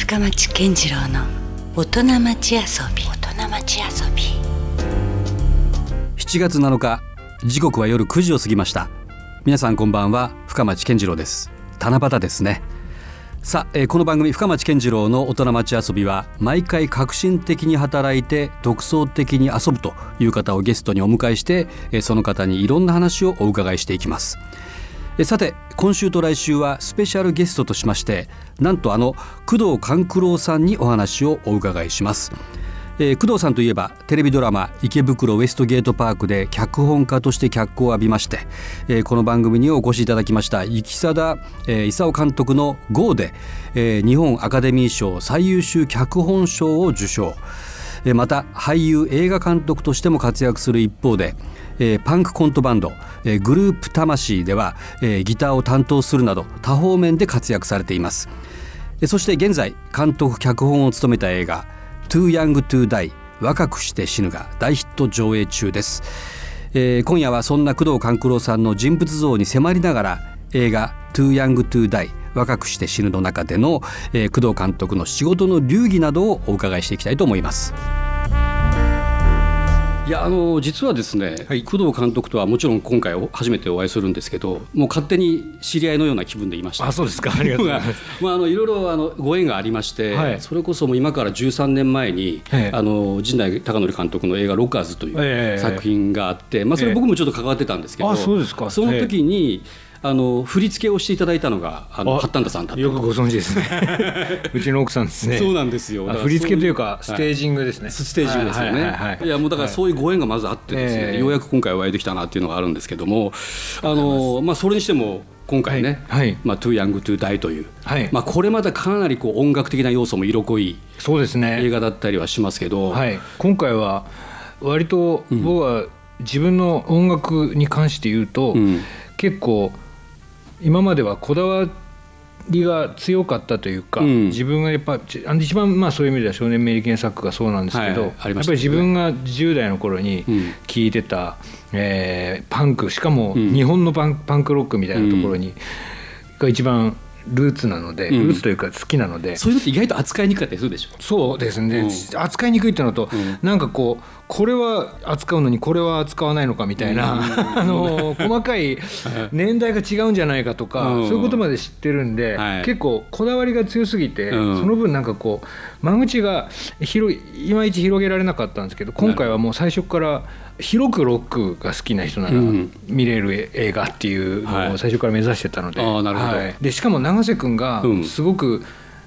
深町健次郎の大人町遊び。大人町遊び。7月7日時刻は夜9時を過ぎました。皆さんこんばんは深町健次郎です。七夕ですね。さあ、えーこの番組深町健次郎の大人町遊びは毎回革新的に働いて独創的に遊ぶという方をゲストにお迎えして、えーその方にいろんな話をお伺いしていきます。さて今週と来週はスペシャルゲストとしましてなんとあの工藤官九郎さんにお話をお伺いします、えー工藤さんといえばテレビドラマ「池袋ウエストゲートパーク」で脚本家として脚光を浴びまして、えーこの番組にお越しいただきました生貞、勲監督の「GO」で、えー日本アカデミー賞最優秀脚本賞を受賞。また俳優映画監督としても活躍する一方で、えーパンクコントバンド、えーグループ魂では、えーギターを担当するなど多方面で活躍されていますえーそして現在監督脚本を務めた映画「Too Young to Die 若くして死ぬ」が大ヒット上映中です、えー今夜はそんな工藤官九郎さんの人物像に迫りながら映画「Too Young to Die 若くして死ぬ」の中での、えー工藤監督の仕事の流儀などをお伺いしていきたいと思います。いやあの実はですね、工藤監督とはもちろん今回お初めてお会いするんですけどもう勝手に知り合いのような気分でいました。あそうですか。ありがとうございます。まあ、あのいろいろあのご縁がありまして、はい。それこそもう今から13年前に、ええあの陣内孝則監督の映画「ロッカーズ」というええ。作品があって、まあ、それ僕もちょっと関わってたんですけど、あそうですか。その時に、あの振り付けをしていただいたのがあのあハッタンダさんだったよくご存知ですね。うちの奥さんですね。そうなんですよ。振り付けというかステージングですね、ステージングですよね、はいいはいはいはい。やもうだからそういうご縁がまずあってですね、ええ。ようやく今回お会いできたなっていうのがあるんですけどもあのまあそれにしても今回ね「はい。はい。まあ、Too Young to Die」という、はい。まあ、これまたかなりこう音楽的な要素も色濃いそうですね。映画だったりはしますけど、はい、今回は割と僕は自分の音楽に関して言うと、うん。結構今まではこだわりが強かったというか、うん。自分がやっぱちあの一番まあそういう意味では少年メリケン作がそうなんですけど、はい。ありやっぱり自分が10代の頃にうん。聴いてた、えーパンクしかもうん日本のパン,、パンクロックみたいなところに、が一番ルーツなので、うん。ルーツというか好きなので、そういうのって意外と扱いにくかったりするでしょ？そうですね、う扱いにくいっていうのと、うん。なんかこうこれは扱うのにこれは扱わないのかみたいな、あの細かい。年代が違うんじゃないかとか、うん。そういうことまで知ってるんで、はい。結構こだわりが強すぎて、うん。その分なんかこう間口が広いいまいち広げられなかったんですけど今回はもう最初から広くロックが好きな人ならうん見れる映画っていうのはい。を最初から目指してたので,、はい。でしかも永瀬君がうん。すごく、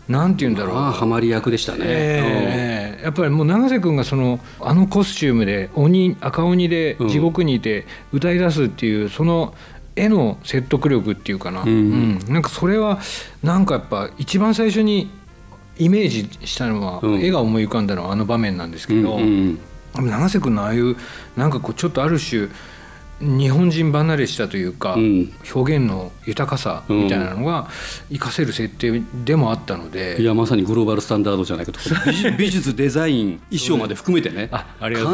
なんて言うんだろう、ハマり役でしたね、ええやっぱりもう永瀬君がそのあのコスチュームで鬼赤鬼でうん。地獄にいて歌い出すっていうその絵の説得力っていうかな、うん。うん。なんかそれはなんかやっぱ一番最初にイメージしたのは、うん。絵が思い浮かんだのはあの場面なんですけど、うんうん永瀬君のああいうなんかこうちょっとある種日本人離れしたというか、うん。表現の豊かさみたいなのが活かせる設定でもあったので、いやまさにグローバルスタンダードじゃないかと。美術デザイン衣装まで含めてね。か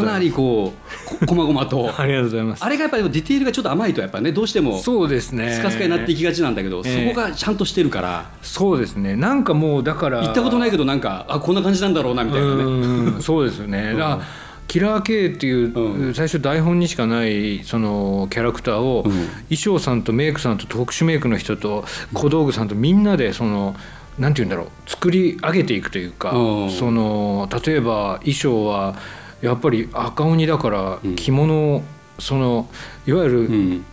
なりこうここまごまと。ありがとうございます。あれがやっぱりディテールがちょっと甘いとやっぱねどうしてもスそうですね。カスカになっていきがちなんだけど、ええ。そこがちゃんとしてるから。そうですね。なんかもうだから行ったことないけどなんかあこんな感じなんだろうなみたいなね。うんそうですよね、だからキラー K っていう、うん。最初台本にしかないそのキャラクターを、うん。衣装さんとメイクさんと特殊メイクの人と小道具さんとみんなでそのなんて言うんだろう作り上げていくというか、うん。その例えば衣装はやっぱり赤鬼だから着物をそのいわゆる、うん。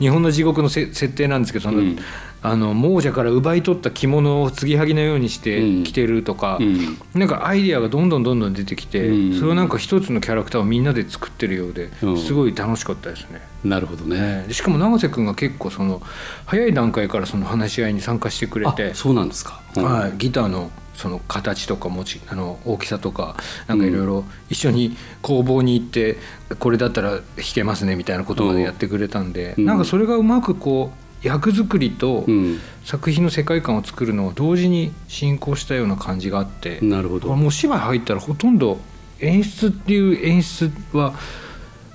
日本の地獄のせ設定なんですけどその、うんあの亡者から奪い取った着物を継ぎはぎのようにしてうん。着てるとか、うん。なんかアイディアがどんどんどんどん出てきて、うん。それをなんか一つのキャラクターをみんなで作ってるようで、うん。すごい楽しかったですね。なるほどね。でしかも永瀬君が結構その早い段階からその話し合いに参加してくれあて、そうなんですか。うん。はい、ギターのその形とか持ちあの大きさとかなんかいろいろ一緒に工房に行ってこれだったら弾けますねみたいなことまでやってくれたんで、うん。なんかそれがうまくこう役作りとうん。作品の世界観を作るのを同時に進行したような感じがあって、なるほど。もう芝居入ったらほとんど演出っていう演出は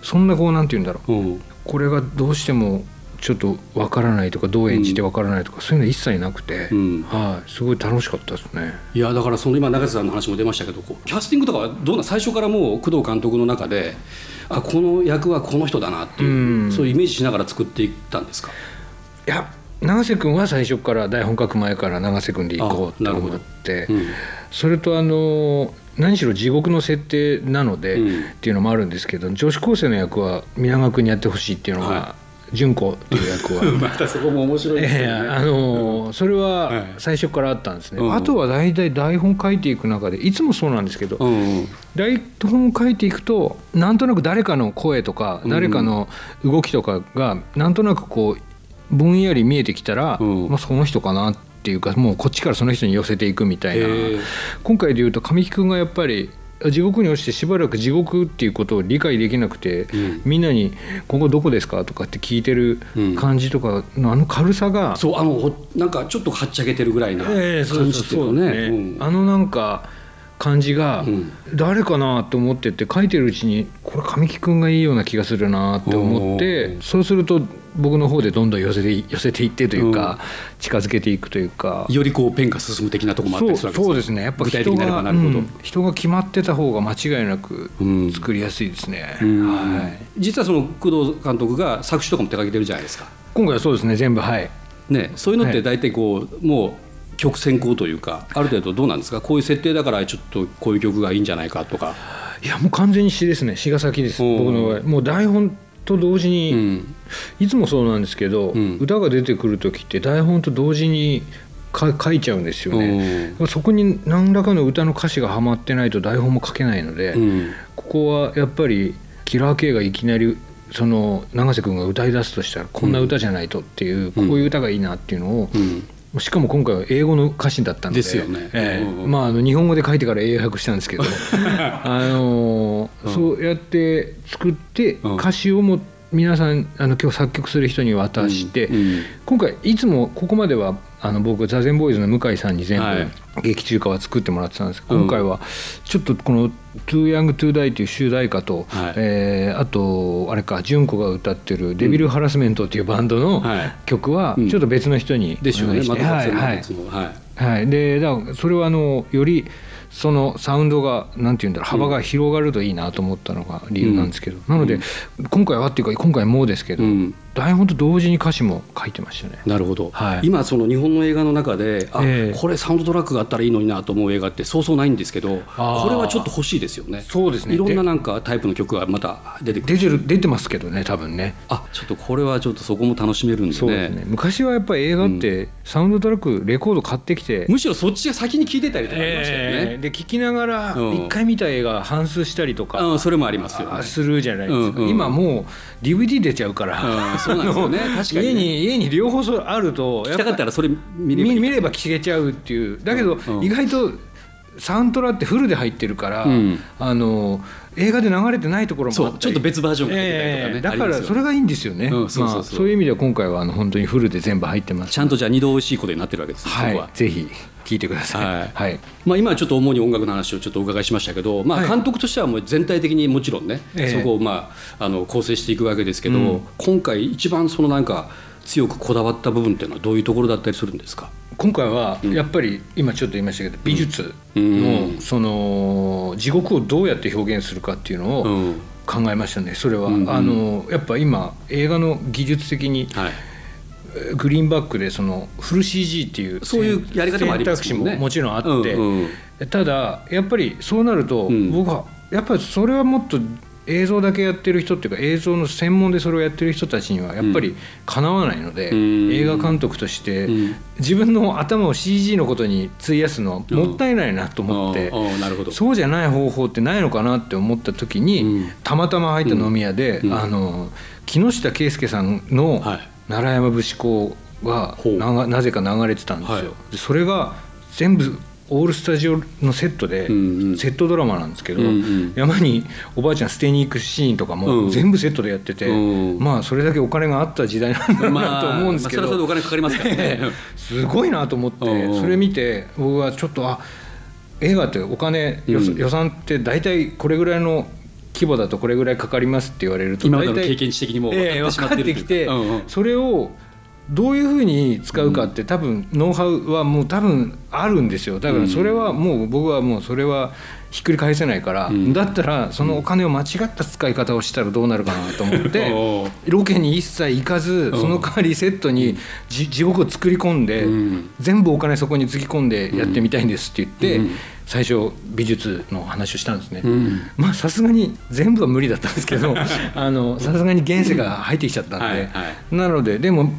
そんなこうなんて言うんだろう。うん。これがどうしてもちょっとわからないとかどう演じてわからないとか、そういうの一切なくて、うん。はい、すごい楽しかったですね。いやだからその今永瀬さんの話も出ましたけどこうキャスティングとかはどうな最初からもう工藤監督の中であこの役はこの人だなっていう、うん。そういうイメージしながら作っていったんですか？いや永瀬君は最初から台本書く前から永瀬君で行こうと思って、うん。それとあの何しろ地獄の設定なので、うん。っていうのもあるんですけど女子高生の役は皆川君にやってほしいっていうのが、は純子っていう役は。またそこも面白いですええよね、あのそれはい。は最初からあったんですね、うん。あとは大体台本書いていく中でいつもそうなんですけど、うん。うん台本を書いていくとなんとなく誰かの声とかうん誰かの動きとかがなんとなくこうぼんやり見えてきたら、うん。まあ、その人かなっていうかもうこっちからその人に寄せていくみたいな。今回でいうと神木君がやっぱり地獄に落ちてしばらく地獄っていうことを理解できなくて、うん。みんなに「ここどこですか?」とかって聞いてるうん感じとかのあの軽さが、そうあのほなんかちょっとはっちゃけてるぐらいな感じそうそうっていうのね。ね、うん。あのなんか感じがうん。誰かなと思ってて書いてるうちにこれ神木君がいいような気がするなって思っおてー。そうすると僕の方でどんどん寄せて寄せていってというか近づけていくというか。よりこうペンが進む的なところもあったそうりするわけそうですね。やっぱ具体的になればなるほど、うん。人が決まってた方が間違いなくうん。作りやすいですね、うん。はい、実はその工藤監督が作詞とかも手掛けてるじゃないですか。今回はそうですね全部はい。ね、そういうのっはい。て大体こう、もう曲先行というかある程度どうなんですか？こういう設定だからちょっとこういう曲がいいんじゃないかとか、いやもう完全に詩ですね。詩が先です。僕の場合。もう台本と同時に、うん。いつもそうなんですけど、うん。歌が出てくる時って台本と同時にか書いちゃうんですよね。そこに何らかの歌の歌詞がはまってないと台本も書けないので、うん。ここはやっぱりキラー K がいきなりその永瀬君が歌い出すとしたらこんな歌じゃないとっていう、こういう歌がいいなっていうのを、うんしかも今回は英語の歌詞だったのでですよね。ええ。うんうん。まあ、あの日本語で書いてから英訳したんですけど。あのーそうやって作ってうん。歌詞をも皆さんあの今日作曲する人に渡して、うん。今回いつもここまではあの僕座禅ボーイズの向井さんに全はい。部劇中歌は作ってもらってたんです。けど、うん。今回はちょっとこの「Too Young to Die」という主題歌と、はい。えーあとあれか純子が歌ってる「デビルハラスメント」っていうバンドのはい。曲はうん。ちょっと別の人にでしょうね。お願いして。またはいはい。別のはい。はい、でだからそれはあのよりそのサウンドがなんて言うんだろう幅が広がるといいなと思ったのが理由なんですけど、なので今回はっていうか今回もですけど、うん台本と同時に歌詞も書いてましたね。なるほど、はい。今その日本の映画の中であ、ええ。これサウンドトラックがあったらいいのになと思う映画ってそうそうないんですけどこれはちょっと欲しいですよね。そうですね。いろんなでなんかタイプの曲がまた出てくる。出てる出てますけどね多分ね。あちょっとこれはちょっとそこも楽しめるんで。そうですね。昔はやっぱり映画ってサウンドトラックレコード買ってきて、むしろそっちが先に聞いてたりとかありましたよね、えーで聞きながらうん。一回見た映画反数したりとか、うんそれもありますよね。あするじゃないですか、うんうん。今もう DVD 出ちゃうから、うんそうなんですよね。確かにね。家に家に両方あると聞きたかったらそれ見れば。いい見見れば聞けちゃうっていう。だけどうん意外とサウンドラってフルで入ってるから、うん。あの映画で流れてないところもちょっと別バージョンが出てたりとかねええだからそれがいいんですよね、うんそうそうそう。まあ、そういう意味では今回はあの本当にフルで全部入ってます。ちゃんとじゃあ二度美味しいことになってるわけです、はそこは。いぜひ聞いてください。はい。はい。まあ、今はちょっと主に音楽の話をちょっとお伺いしましたけど、まあ、はい。監督としてはもう全体的にもちろんね、ええ。そこをまああの構成していくわけですけど、うん。今回一番そのなんか強くこだわった部分っていうのはどういうところだったりするんですか？今回はうん。やっぱり今ちょっと言いましたけど美術うん。のその地獄をどうやって表現するかっていうのをうん。考えましたねそれは。あのやっぱ今映画の技術的にはい。えーグリーンバックでそのフル CG っていうそういうやり方もありますもんね。選択肢ももちろんあって、うんうん。ただやっぱりそうなると、うん。僕はやっぱりそれはもっと映像だけやってる人っていうか映像の専門でそれをやってる人たちにはやっぱりかなわないので、うん。映画監督としてうん。自分の頭を CG のことに費やすのもったいないなと思って、ああなるほど。そうじゃない方法ってないのかなって思った時に、うん。たまたま入った飲み屋で、うん。あの木下圭介さんのはい「奈良山節子」がながなぜか流れてたんですよ。はい。でそれが全部オールスタジオのセットで、うんうん。セットドラマなんですけど、うんうん。山におばあちゃん捨てに行くシーンとかうん。も全部セットでやってて、うん。まあそれだけお金があった時代なんだなと思うんですけど、まあ、お金かかりますからね。すごいなと思ってそれ見て僕はちょっとあ映画ってお金予算って大体これぐらいの規模だとこれぐらいかかりますって言われると今までの経験値的にも分かってしま分かってるというってきて、うんうん。それをどういうふうに使うかって多分ノウハウはもう多分あるんですよ。だからそれはもう僕はもうそれはひっくり返せないから、ん。だったらそのお金を間違った使い方をしたらどうなるかなと思って ロケに一切行かずその代わりセットにじ地獄を作り込んで、うん。全部お金そこにつぎ込んでやってみたいんですって言って、うん最初美術の話をしたんですね。うん。まあさすがに全部は無理だったんですけど あのさすがに現世が入ってきちゃったんで、はいはい。なのででも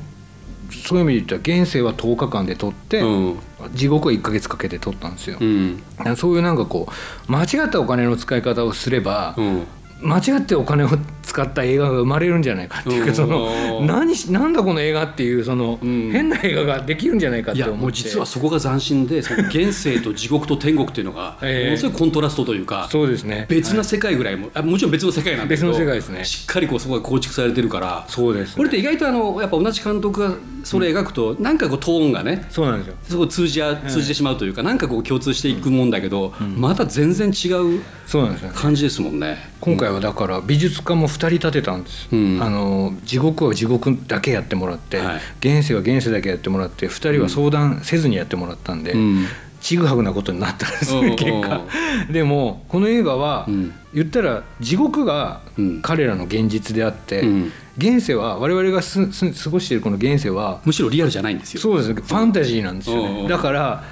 そういう意味で言ったら現世は10日間で撮って、うん。地獄は1か月かけて撮ったんですよ。うん。そういうなんかこう間違ったお金の使い方をすれば、うん。間違ってお金を使った映画が生まれるんじゃないかっていううん。かその何しなんだこの映画っていうそのうん。変な映画ができるんじゃないかっいやて思って。もう実はそこが斬新でその現世と地獄と天国っていうのが ええ。ものすごいコントラストというかそうですね。別な世界ぐらいもあもちろん別の世界なんだけど別の世界ですね。しっかりこうそこが構築されてるからそうですね。これって意外とあのやっぱ同じ監督がそれ描くとなんかこうトーンがねそうなんですよ。そこ通じ合通じてしまうというかなんかこう共通していくもんだけどまた全然違うそうなんですよ感じですもんね。今回はだから美術家も2人立てたんです、うん。あの地獄は地獄だけやってもらって、はい。現世は現世だけやってもらって2人は相談せずにやってもらったんで、うん。ちぐはぐなことになったんですね結果。でもこの映画は、うん。言ったら地獄がうん。彼らの現実であって、うん。現世は我々がすす過ごしているこの現世はむしろリアルじゃないんですよ。そうですファンタジーなんですよね。だから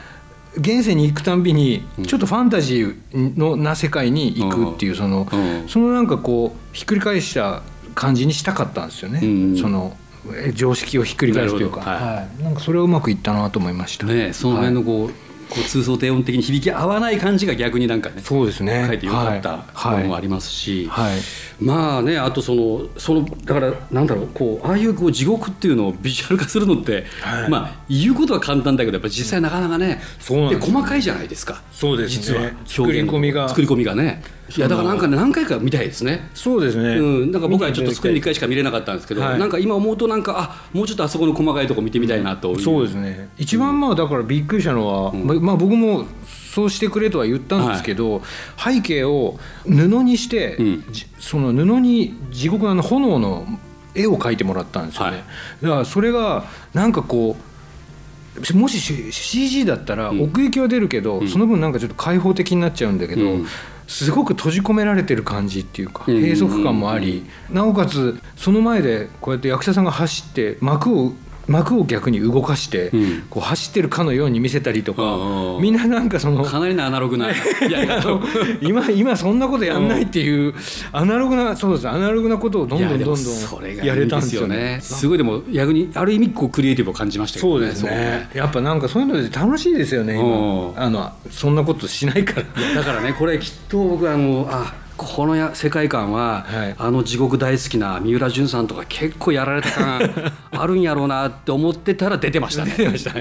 現世に行くたんびにちょっとファンタジーのな世界に行くっていうそのうん。そのなんかこうひっくり返した感じにしたかったんですよね、うん。そのえ常識をひっくり返すというか、なはい。なんかそれはうまくいったなと思いました。ねその辺のこう,、こう通奏低音的に響き合わない感じが逆になんかねそうですね。書いてよかったはい。ものもありますし、はい。まあねあとそのそのだからなんだろうこうああいうこう地獄っていうのをビジュアル化するのって、はい。まあ言うことは簡単だけどやっぱ実際なかなかね、そうなんで細かいじゃないですか。そうですね。実は。作り込みが。作り込みがねいやだからなんかね何回か見たいですね。そうですね、うん、なんか僕はちょっとスクリーンで1回しか見れなかったんですけど、はい。なんか今思うとなんかあもうちょっとあそこの細かいとこ見てみたいなという。そうですね一番まあだからびっくりしたのは、ままあ僕もそうしてくれとは言ったんですけど、背景を布にして、うん。じその布に地獄のあの炎の絵を描いてもらったんですよね、はい。だからそれがなんかこうもし C- CG だったらん。奥行きは出るけど、その分なんかちょっと開放的になっちゃうんだけど、うんすごく閉じ込められてる感じっていうかうん。閉塞感もあり、なおかつその前でこうやって役者さんが走って幕を幕を逆に動かして、うん。こう走ってるかのように見せたりとか、うんみんななんかそのかなりのアナログな。やり方を今今そんなことやんないっていうアナログなそうですアナログなことをどんどんどんどんやれたんですよね。ねすごいでも逆にある意味こうクリエイティブを感じましたけどそうですね。やっぱなんかそういうので楽しいですよねうん。今あのそんなことしないから。だからねこれきっと僕あのあこのや世界観は、はい。あの地獄大好きな三浦淳さんとか結構やられた感 あるんやろうなって思ってたら出てましたね。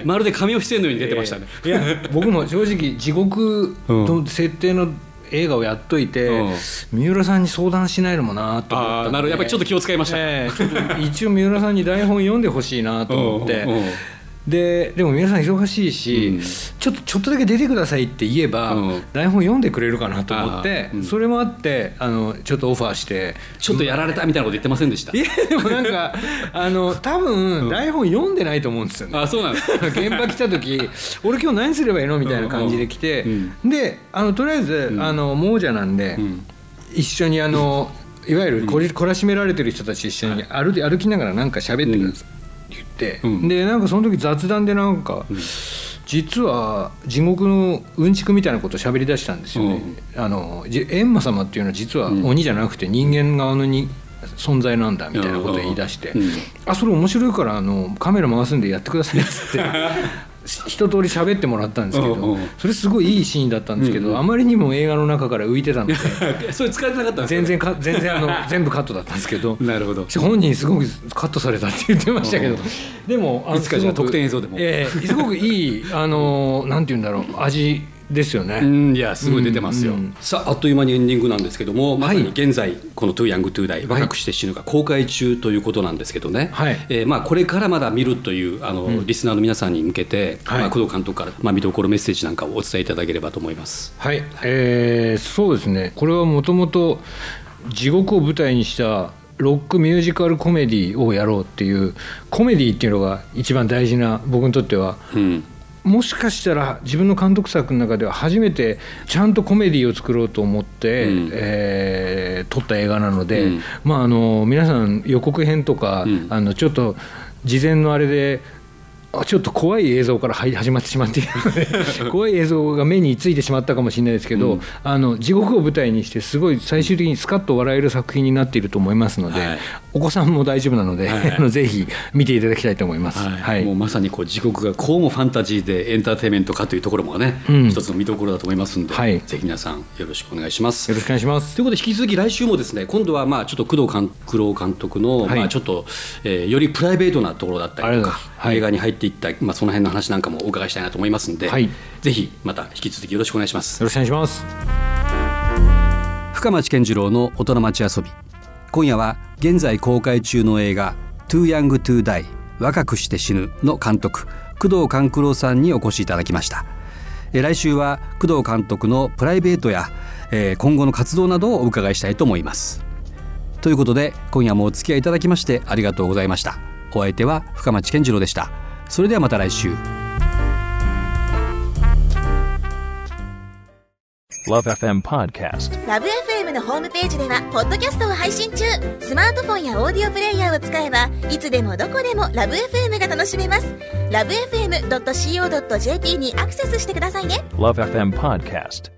まるで神尾出演のように出てましたね、いや僕も正直地獄の設定の映画をやっといて、うん。三浦さんに相談しないのもなと思ったなるやっぱりちょっと気を使いました。ええちょっと一応三浦さんに台本読んでほしいなと思ってうんうんででも皆さん忙しいし、うん。ちょっとちょっとだけ出てくださいって言えば、うん。台本読んでくれるかなと思って、うん。それもあってあのちょっとオファーして。ちょっとやられたみたいなこと言ってませんでした？いやでもなんか あの多分台本読んでないと思うんですよね。あそうなんです現場来た時 俺今日何すればいいのみたいな感じで来て、うんであのとりあえず、あの亡者なんで、ん。一緒にあのいわゆるこり懲らしめられてる人たち一緒に歩き歩きながらなんか喋ってください、うん。でなんかその時雑談でなんか、実は地獄のうんちくみたいなことを喋り出したんですよね。あのじ閻魔様っていうのは実は鬼じゃなくて人間側のに存在なんだみたいなことを言い出して、うんあそれ面白いからあのカメラ回すんでやってくださいっつって。し 一通り喋ってもらったんですけどそれすごいいいシーンだったんですけど、あまりにも映画の中から浮いてたので それ使えてなかったんですか全然か全然あの 全部カットだったんですけどなるほど。本人すごくカットされたって言ってましたけどでもあのいつかじゃあ特典映像でも。ええすごくいいあのなんて言うんだろう味ですよね。うんいやすごい出てますよ、うんうんさああっという間にエンディングなんですけどもまさにはい現在この「Too Young to Die 若くして死ぬ」が公開中ということなんですけどね、はい。えーまあ、これからまだ見るというあの、リスナーの皆さんに向けて、はい。まあ、工藤監督から、まあ、見どころメッセージなんかをお伝えいただければと思います。はい、えーそうですね。これはもともと地獄を舞台にしたロックミュージカルコメディをやろうっていうコメディっていうのが一番大事な僕にとっては、うんもしかしたら自分の監督作の中では初めてちゃんとコメディを作ろうと思って、うん。えー撮った映画なので、うん。まああの皆さん予告編とか、うん。あのちょっと事前のあれであちょっと怖い映像から入始まってしまっているので 怖い映像が目についてしまったかもしれないですけど、うん。あの地獄を舞台にしてすごい最終的にスカッと笑える作品になっていると思いますので、はい。お子さんも大丈夫なので、はい。あのぜひ見ていただきたいと思います。はい。もうまさにこう地獄がこうもファンタジーでエンターテインメントかというところもね、うん。一つの見どころだと思いますんで、はい。ぜひ皆さんよろしくお願いします。よろしくお願いします。と。いうことで引き続き来週もですね今度はまあちょっと工藤官九郎監督の、はい。まあちょっと、えーよりプライベートなところだったりとか映画に入っていった、まあ、その辺の話なんかもお伺いしたいなと思いますんで、はい。ぜひまた引き続きよろしくお願いします。よろしくお願いします。深町健次郎の大人町遊び。今夜は現在公開中の映画「Too Young to Die 若くして死ぬ」の監督工藤官九郎さんにお越しいただきました。えー来週は工藤監督のプライベートや、えー今後の活動などをお伺いしたいと思います。ということで今夜もお付き合いいただきましてありがとうございました。お相手は深町健次郎でしたそれではまた来週 Love FM Podcast. ラブ f m のホームページではポッドキャストを配信中スマートフォンやオーディオプレイヤーを使えばいつでもどこでもラブ f m が楽しめますラブ FM.co.jp にアクセスしてくださいね Love FM Podcast.